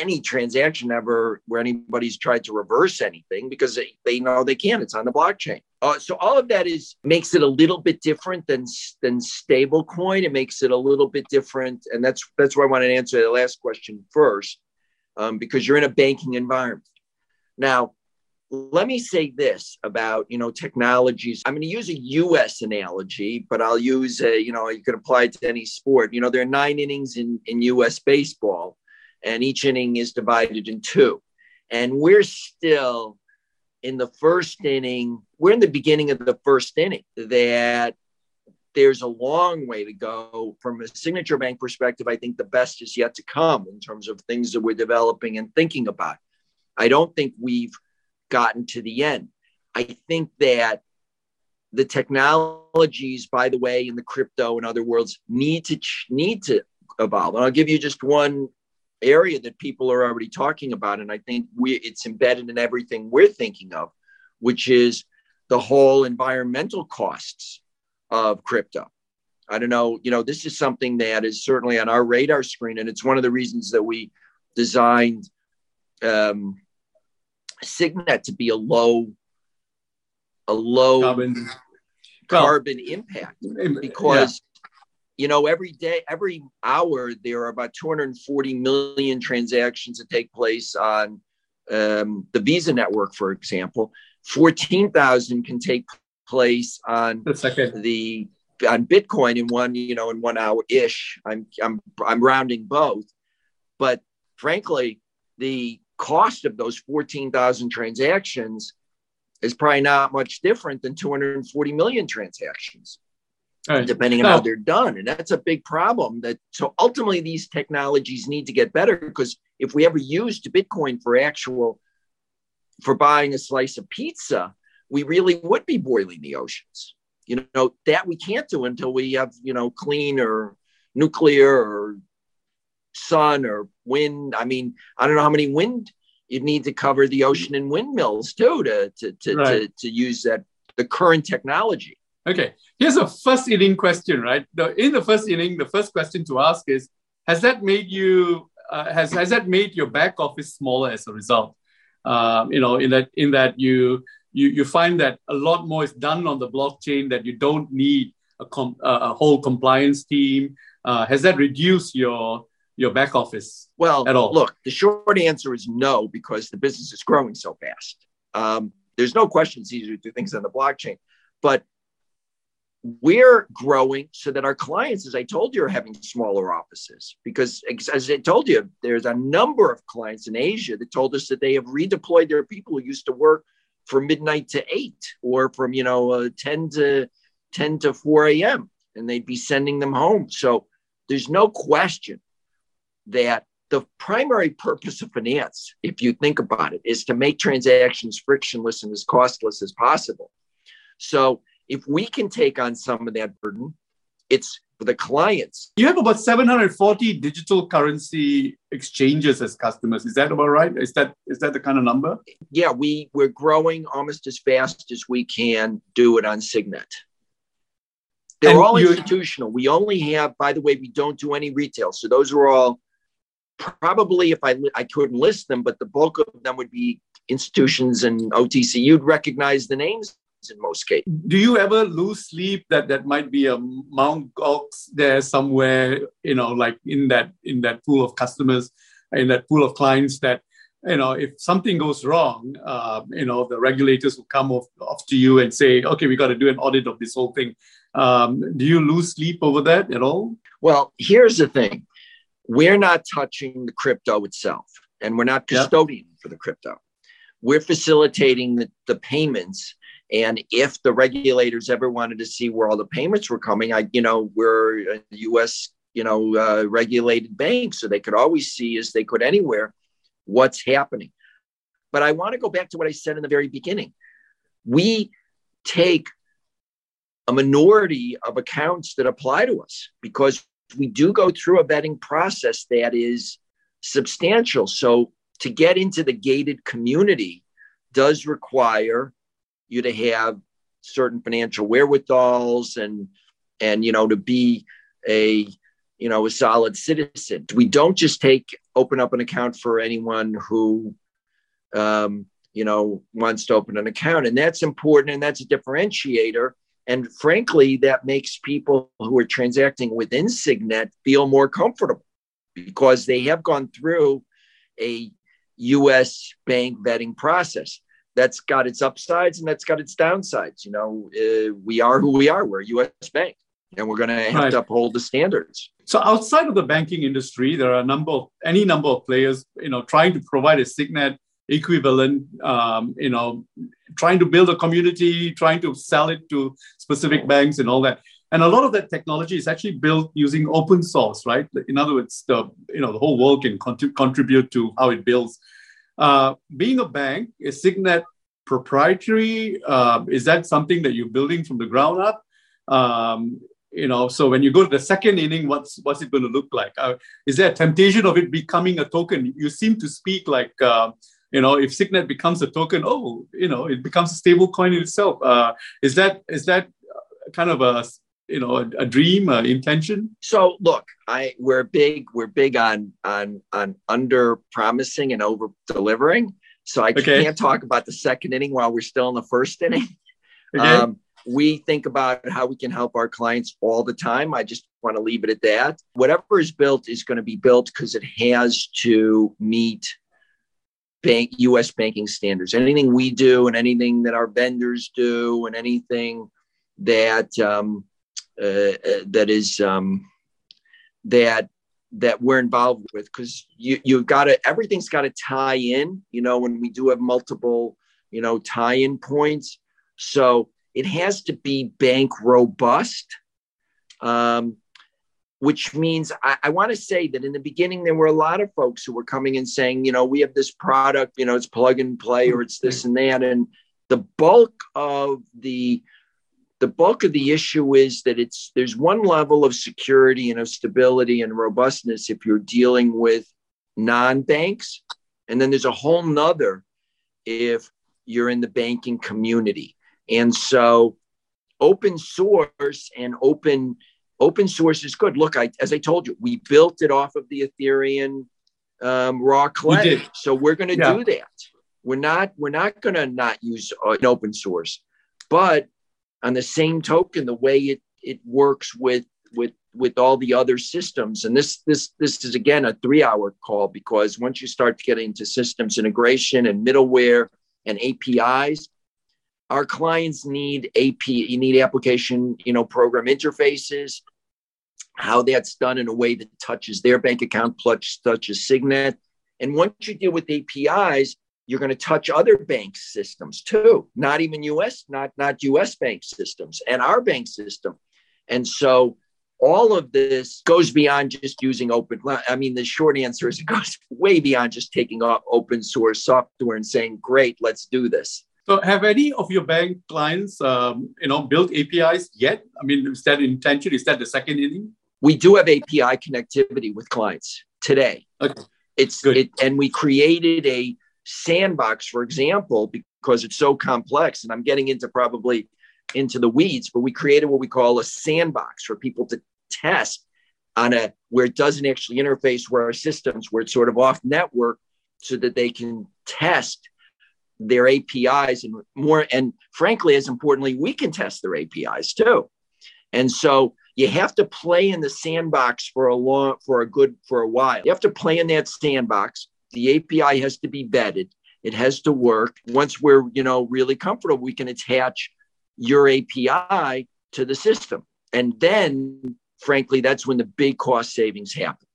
B: any transaction ever where anybody's tried to reverse anything because they, they know they can it's on the blockchain. Uh, so all of that is makes it a little bit different than than stable coin it makes it a little bit different. And that's that's why i wanted to answer the last question first um, because you're in a banking environment. Now let me say this about you know technologies. I'm going to use a us analogy but i'll use a you know you can apply it to any sport. You know there are nine innings in in us baseball and each inning is divided in two and we're still in the first inning we're in the beginning of the first inning that there's a long way to go from a signature bank perspective. I think the best is yet to come in terms of things that we're developing and thinking about. I don't think we've gotten to the end. I think that the technologies, by the way, in the crypto and other worlds need to need to evolve. And I'll give you just one area that people are already talking about, and I think we it's embedded in everything we're thinking of, which is the whole environmental costs of crypto. I don't know, you know, this is something that is certainly on our radar screen, and it's one of the reasons that we designed um, Signet to be a low, a low carbon, carbon well, impact because. You know, every day, every hour, there are about 240 million transactions that take place on um, the Visa network, for example. 14,000 can take place on the on Bitcoin in one, you know, in one hour ish. I'm I'm I'm rounding both, but frankly, the cost of those 14,000 transactions is probably not much different than 240 million transactions, right. depending on no. how they're done. And that's a big problem. That so ultimately these technologies need to get better because if we ever used Bitcoin for actual for buying a slice of pizza, we really would be boiling the oceans. You know, that we can't do until we have, you know, clean or nuclear or sun or wind. I mean, I don't know how many wind you'd need to cover the ocean and windmills too to to to, right. to, to use that the current technology.
A: Okay, here's a first inning question, right? In the first inning, the first question to ask is: Has that made you uh, has has that made your back office smaller as a result? Um, you know, in that in that you you you find that a lot more is done on the blockchain that you don't need a, com- a whole compliance team. Uh, has that reduced your your back office
B: well
A: at all?
B: Look, the short answer is no because the business is growing so fast. Um, there's no question it's easier to do things on the blockchain, but we're growing so that our clients, as I told you, are having smaller offices. Because, as I told you, there's a number of clients in Asia that told us that they have redeployed their people who used to work from midnight to eight or from you know uh, 10 to 10 to 4 a.m and they'd be sending them home so there's no question that the primary purpose of finance if you think about it is to make transactions frictionless and as costless as possible so if we can take on some of that burden it's for the clients.
A: You have about 740 digital currency exchanges as customers. Is that about right? Is that is that the kind of number?
B: Yeah, we we're growing almost as fast as we can do it on Signet. They're and all institutional. We only have, by the way, we don't do any retail. So those are all probably if I I couldn't list them, but the bulk of them would be institutions and OTC. You'd recognize the names in most cases.
A: Do you ever lose sleep that that might be a Mount Gox there somewhere, you know, like in that in that pool of customers, in that pool of clients that you know, if something goes wrong, uh, you know, the regulators will come off, off to you and say, okay, we got to do an audit of this whole thing. Um, do you lose sleep over that at all?
B: Well, here's the thing we're not touching the crypto itself, and we're not custodian for the crypto. We're facilitating the, the payments and if the regulators ever wanted to see where all the payments were coming, I, you know, we're a U.S. you know uh, regulated bank, so they could always see as they could anywhere what's happening. But I want to go back to what I said in the very beginning. We take a minority of accounts that apply to us because we do go through a vetting process that is substantial. So to get into the gated community does require you to have certain financial wherewithals and and you know to be a you know a solid citizen. We don't just take open up an account for anyone who um, you know wants to open an account. And that's important and that's a differentiator. And frankly that makes people who are transacting within signet feel more comfortable because they have gone through a us bank vetting process that's got its upsides and that's got its downsides. You know, uh, we are who we are. We're a U.S. bank, and we're going to have right. to uphold the standards.
A: So, outside of the banking industry, there are a number of any number of players, you know, trying to provide a Signet equivalent. Um, you know, trying to build a community, trying to sell it to specific banks, and all that. and a lot of that technology is actually built using open source, right? In other words, the you know the whole world can contribute to how it builds. Uh, being a bank, is Signet proprietary? Uh, is that something that you're building from the ground up? Um, you know, so when you go to the second inning, what's what's it going to look like? Uh, is there a temptation of it becoming a token? You seem to speak like uh, you know, if Signet becomes a token, oh, you know, it becomes a stable coin in itself. Uh, is that is that kind of a you know a, a dream a intention?
B: So look i we're big we're big on on on under promising and over delivering. So i okay. can't talk about the second inning while we're still in the first inning. Okay. um, we think about how we can help our clients all the time. I just want to leave it at that. Whatever is built is going to be built because it has to meet bank us banking standards. Anything we do and anything that our vendors do and anything that um, uh, uh, that is um, that that we're involved with because you you've got to everything's got to tie in you know when we do have multiple you know tie-in points. So it has to be bank robust um, which means I, I want to say that in the beginning there were a lot of folks who were coming and saying you know we have this product you know it's plug and play or it's this and that. And the bulk of the the bulk of the issue is that it's there's one level of security and of stability and robustness if you're dealing with non-banks. And then there's a whole nother if you're in the banking community. And so open source and open open source is good. Look I, as i told you we built it off of the ethereum um, raw clay. We so we're going to yeah. do that. We're not we're not going to not use uh, an open source. But on the same token, the way it it works with with with all the other systems. And this this this is again a three hour call because once you start to get into systems integration and middleware and apis our clients need ap you need application you know program interfaces how that's done in a way that touches their bank account touches signet. And once you deal with apis you're going to touch other bank systems too not even us not not us bank systems and our bank system. And so all of this goes beyond just using open i mean the short answer is it goes way beyond just taking off open source software and saying great let's do this.
A: So have any of your bank clients um, you know built apis yet? I mean is that intention? Is that the second inning?
B: We do have api connectivity with clients today. Okay. it's Good. it and we created a sandbox, for example, because it's so complex, and I'm getting into probably into the weeds, but we created what we call a sandbox for people to test on a where it doesn't actually interface with our systems, where it's sort of off network, so that they can test their APIs and more. And frankly, as importantly, we can test their APIs too. And so you have to play in the sandbox for a long, for a good, for a while. You have to play in that sandbox the API has to be vetted. It has to work. Once we're, you know, really comfortable, we can attach your API to the system. And then, frankly, that's when the big cost savings happen.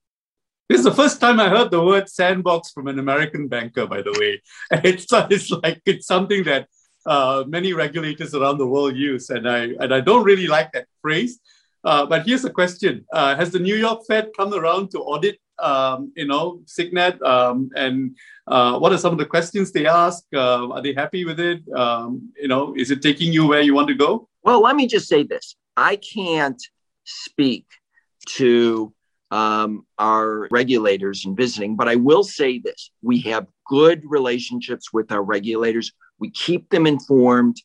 A: This is the first time I heard the word sandbox from an American banker, by the way. It's, it's like it's something that uh, many regulators around the world use, and I and I don't really like that phrase. Uh, but here's a question: uh, Has the New York Fed come around to audit um, you know, Signet, um, and uh, what are some of the questions they ask? Uh, are they happy with it? Um, you know, is it taking you where you want to go?
B: Well, let me just say this: I can't speak to um, our regulators and visiting, but I will say this: we have good relationships with our regulators. We keep them informed.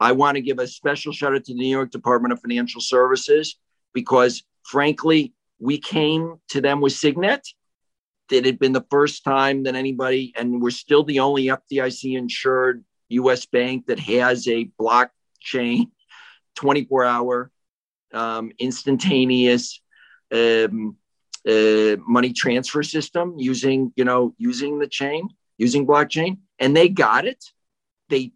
B: I want to give a special shout out to the New York Department of Financial Services because, frankly, we came to them with Signet. It had been the first time that anybody, and we're still the only FDIC insured US bank that has a blockchain 24 hour um, instantaneous um, uh, money transfer system using, you know, using the chain, using blockchain. And they got it. They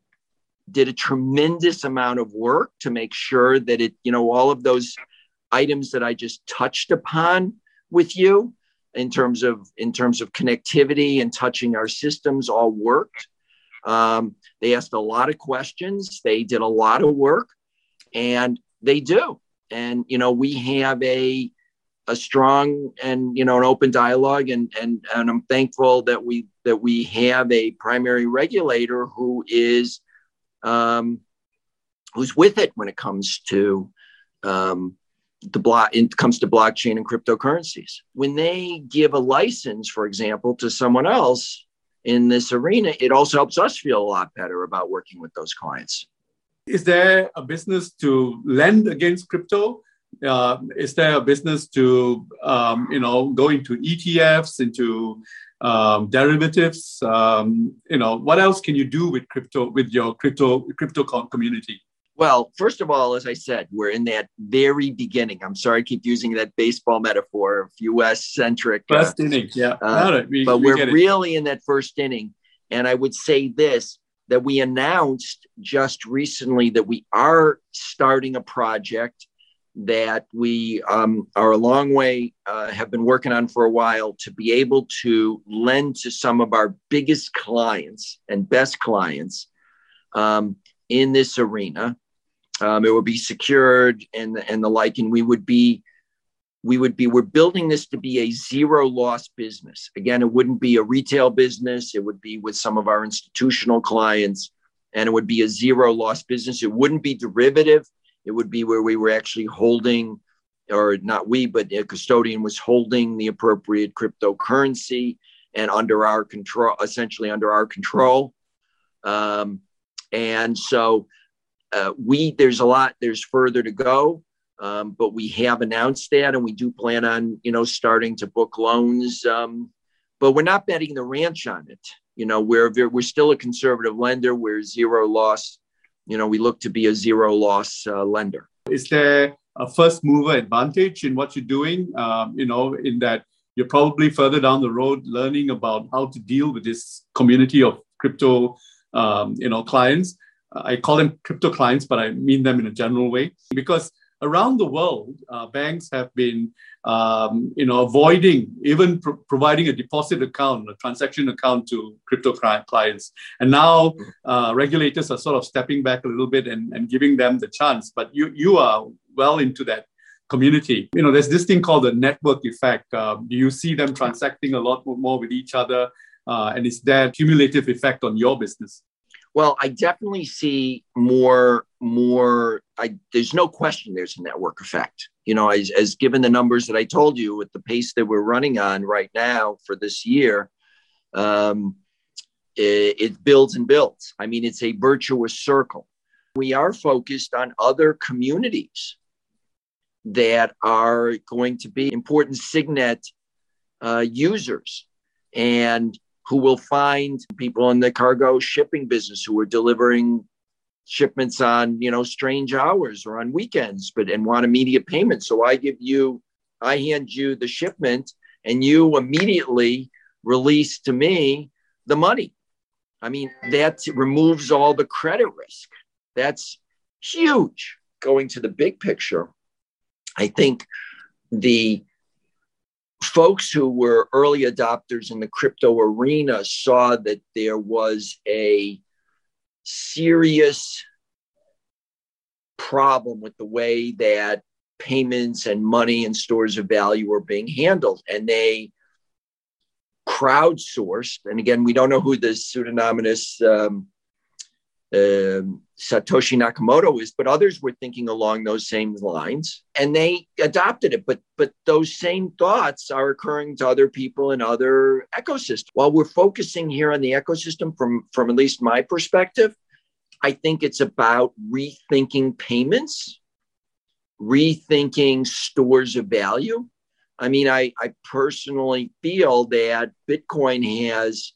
B: did a tremendous amount of work to make sure that it, you know, all of those items that I just touched upon with you in terms of in terms of connectivity and touching our systems all worked. Um, they asked a lot of questions. They did a lot of work, and they do. and you know we have a a strong and you know an open dialogue and and and I'm thankful that we that we have a primary regulator who is um, who's with it when it comes to um, the block it comes to blockchain and cryptocurrencies when they give a license for example to someone else in this arena it also helps us feel a lot better about working with those clients
A: is there a business to lend against crypto uh, is there a business to um, you know go into ETFs, into um, derivatives? Um, you know, what else can you do with crypto with your crypto crypto community?
B: Well, first of all, as I said, we're in that very beginning. I'm sorry I keep using that baseball metaphor of US centric.
A: First uh, inning, yeah.
B: Uh, we, but we are really in that first inning. And I would say this that we announced just recently that we are starting a project that we um, are a long way, uh, have been working on for a while to be able to lend to some of our biggest clients and best clients um, in this arena. Um, it would be secured and, and the like, and we would be we would be we're building this to be a zero loss business. Again it wouldn't be a retail business. It would be with some of our institutional clients and it would be a zero loss business. It wouldn't be derivative. It would be where we were actually holding, or not we, but a custodian was holding the appropriate cryptocurrency and under our control, essentially under our control. Um, and so uh, we, there's a lot, there's further to go. Um, but we have announced that and we do plan on you know starting to book loans um, but we're not betting the ranch on it you know we're we're still a conservative lender we're zero loss you know, we look to be a zero loss uh, lender.
A: Is there a first mover advantage in what you're doing? Um, you know, in that you're probably further down the road learning about how to deal with this community of crypto, um, you know, clients. I call them crypto clients, but I mean them in a general way because around the world, uh, banks have been, um, you know, avoiding even pro- providing a deposit account, a transaction account to crypto clients. And now uh, regulators are sort of stepping back a little bit and, and giving them the chance. But you you are well into that community. You know, there's this thing called the network effect. Uh, do you see them transacting a lot more with each other? Uh, and is there cumulative effect on your business?
B: Well, I definitely see more, more. I there's no question there's a network effect. You know, as, as given the numbers that I told you with the pace that we're running on right now for this year, um, it, it builds and builds. I mean, it's a virtuous circle. We are focused on other communities that are going to be important Signet uh, users. And who will find people in the cargo shipping business who are delivering shipments on you know strange hours or on weekends but and want immediate payment. So i give you i hand you the shipment and you immediately release to me the money. I mean that removes all the credit risk. That's huge. Going to the big picture i think the folks who were early adopters in the crypto arena saw that there was a serious problem with the way that payments and money and stores of value were being handled. And they crowdsourced, and again, we don't know who the pseudonymous um, um, Satoshi Nakamoto is, but others were thinking along those same lines, and they adopted it. But but those same thoughts are occurring to other people in other ecosystems. While we're focusing here on the ecosystem from from at least my perspective, I think it's about rethinking payments, rethinking stores of value. I mean, I, I personally feel that Bitcoin has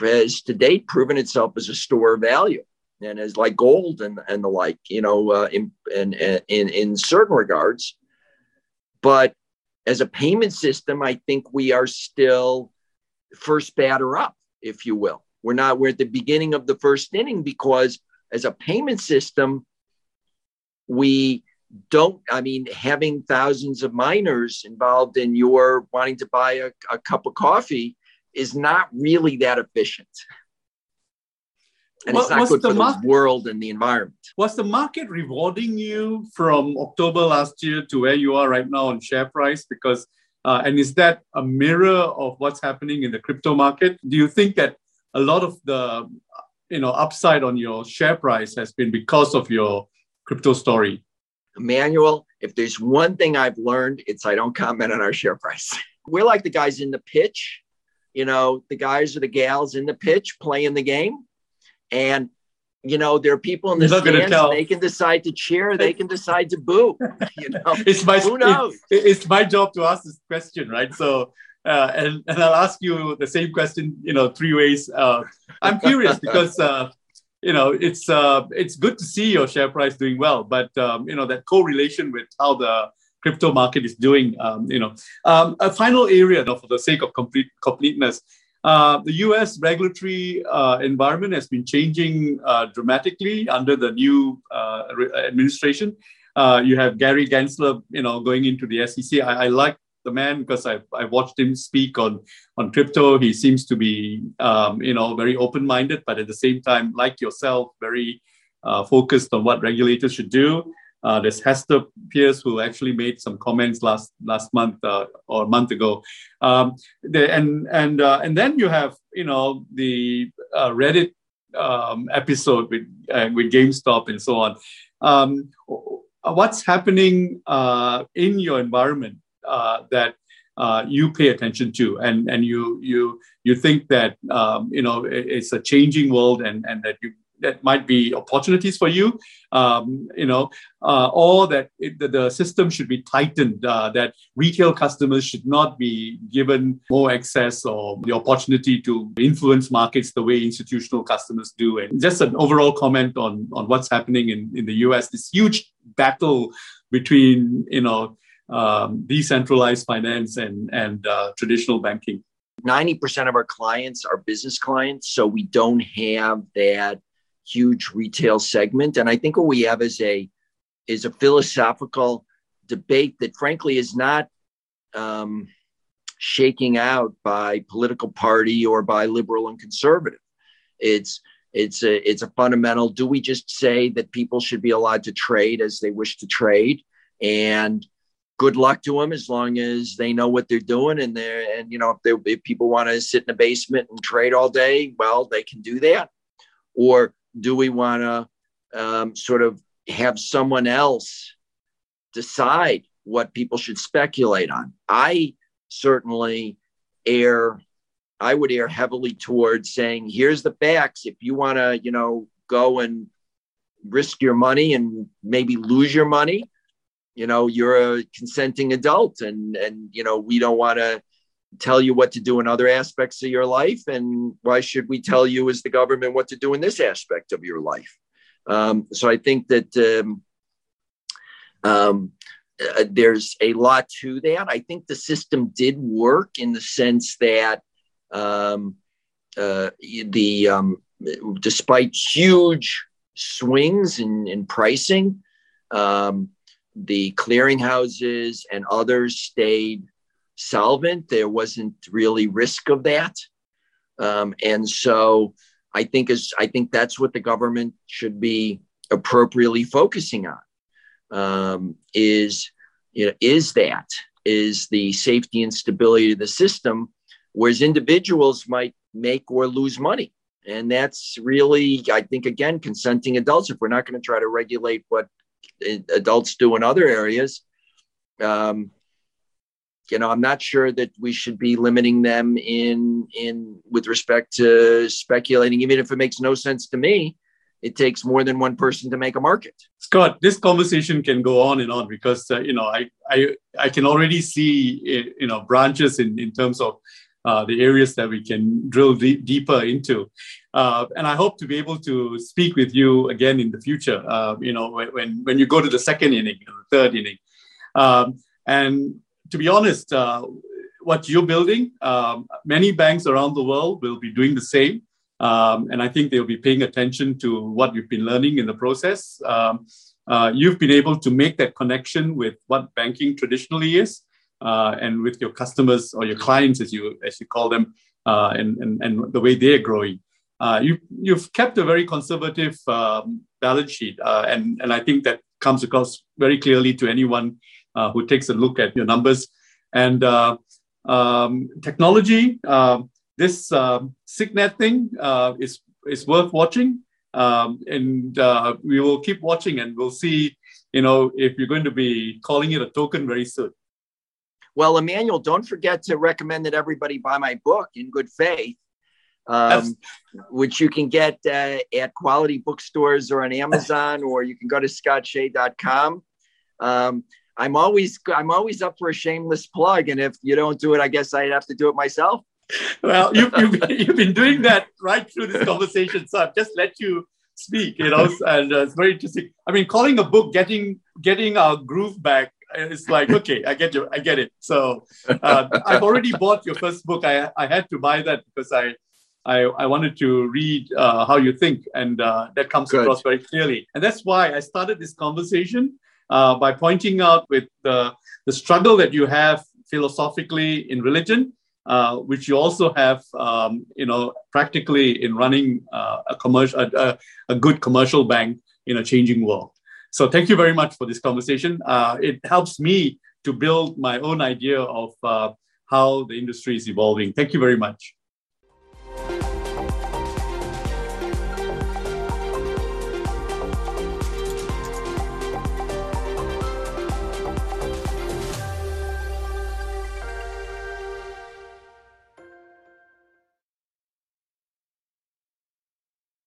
B: has to date proven itself as a store of value and as like gold and, and the like, you know, uh, in, in, in, in certain regards. But as a payment system, I think we are still first batter up, if you will. We're not, we're at the beginning of the first inning because as a payment system, we don't, I mean, having thousands of miners involved in your wanting to buy a, a cup of coffee is not really that efficient. And it's not good for the world and the environment.
A: Was the market rewarding you from October last year to where you are right now on share price? Because uh, and is that a mirror of what's happening in the crypto market? Do you think that a lot of the you know upside on your share price has been because of your crypto story?
B: Emmanuel, if there's one thing I've learned, it's I don't comment on our share price. We're like the guys in the pitch, you know, the guys or the gals in the pitch playing the game. And you know, there are people in the stands. They can decide to cheer. They can decide to boo. You know,
A: it's my who knows. It, it's my job to ask this question, right? So, uh, and and I'll ask you the same question. You know, three ways. Uh, I'm curious because uh, you know it's uh, it's good to see your share price doing well, but um, you know that correlation with how the crypto market is doing. Um, you know, um, a final area, though, for the sake of complete completeness. Uh, the US regulatory uh, environment has been changing uh, dramatically under the new uh, administration. Uh, you have Gary Gensler, you know, going into the SEC. I, I like the man because I, I watched him speak on, on crypto. He seems to be, um, you know, very open-minded, but at the same time, like yourself, very focused on what regulators should do. Uh, there's Hester Peirce, who actually made some comments last last month uh, or a month ago, um, and and uh, and then you have you know the uh, Reddit um, episode with uh, with GameStop and so on. Um, what's happening uh, in your environment that you pay attention to, and and you you you think that um, you know it's a changing world, and and that you that might be opportunities for you, um, you know, uh, or that it, the, the, system should be tightened, uh, that retail customers should not be given more access or the opportunity to influence markets the way institutional customers do. And just an overall comment on, on what's happening in, in the US, this huge battle between, you know, um, decentralized finance and, and uh, traditional banking.
B: 90% of our clients are business clients, so we don't have that huge retail segment. And I think what we have is a is a philosophical debate that frankly is not um, shaking out by political party or by liberal and conservative. It's it's a it's a fundamental. Do we just say that people should be allowed to trade as they wish to trade, and good luck to them as long as they know what they're doing and they're and you know if, they, if people want to sit in a basement and trade all day, well they can do that, or do we want to um, sort of have someone else decide what people should speculate on? I certainly err, I would err heavily towards saying, here's the facts. If you want to, you know, go and risk your money and maybe lose your money, you know, you're a consenting adult and, and, you know, we don't want to tell you what to do in other aspects of your life and why should we tell you as the government what to do in this aspect of your life? Um, so i think that um, um, uh, there's a lot to that. I think the system did work in the sense that um, uh, the um, despite huge swings in, in pricing um, the clearinghouses and others stayed solvent. There wasn't really risk of that. Um, and so I think is I think that's what the government should be appropriately focusing on. Um, is you know, is that is the safety and stability of the system, whereas individuals might make or lose money. And that's really, I think, again, consenting adults. If we're not going to try to regulate what adults do in other areas, um, you know i'm not sure that we should be limiting them in in with respect to speculating even if it makes no sense to me it takes more than one person to make a market
A: scott this conversation can go on and on because uh, you know i i i can already see eh, you know branches in in terms of uh, the areas that we can drill deep, deeper into. Uh, and I hope to be able to speak with you again in the future, uh, you know, when, when you go to the second inning, the third inning. Um, and to be honest, uh, what you're building, um, many banks around the world will be doing the same. Um, and I think they'll be paying attention to what you've been learning in the process. Um, uh, you've been able to make that connection with what banking traditionally is, uh, and with your customers or your clients, as you as you call them, uh, and, and and the way they're growing. uh, you, you've kept a very conservative um, balance sheet. Uh, and, and I think that comes across very clearly to anyone uh, who takes a look at your numbers. And uh, um, technology, um, this um, SigNet thing uh, is, is worth watching. Um, and uh, we will keep watching and we'll see, you know, if you're going to be calling it a token very soon.
B: Well, Emmanuel, don't forget to recommend that everybody buy my book, In Good Faith, um, which you can get uh, at quality bookstores or on Amazon, or you can go to scottshay.com. Um, I'm always I'm always up for a shameless plug, and if you don't do it, I guess I'd have to do it myself.
A: Well, you've, you've, you've been doing that right through this conversation, so I've just let you speak, you know, and uh, it's very interesting. I mean, calling a book "Getting Getting Our Groove Back" it's like okay, I get you, I get it. So uh, I've already bought your first book. I I had to buy that because I I, I wanted to read uh, how you think, and uh, that comes Good. across very clearly. And that's why I started this conversation uh, by pointing out with the, the struggle that you have philosophically in religion, uh, which you also have, um, you know, practically in running uh, a commercial, a, a, good commercial bank in a changing world. So thank you very much for this conversation. Uh, it helps me to build my own idea of how the industry is evolving. Thank you very much.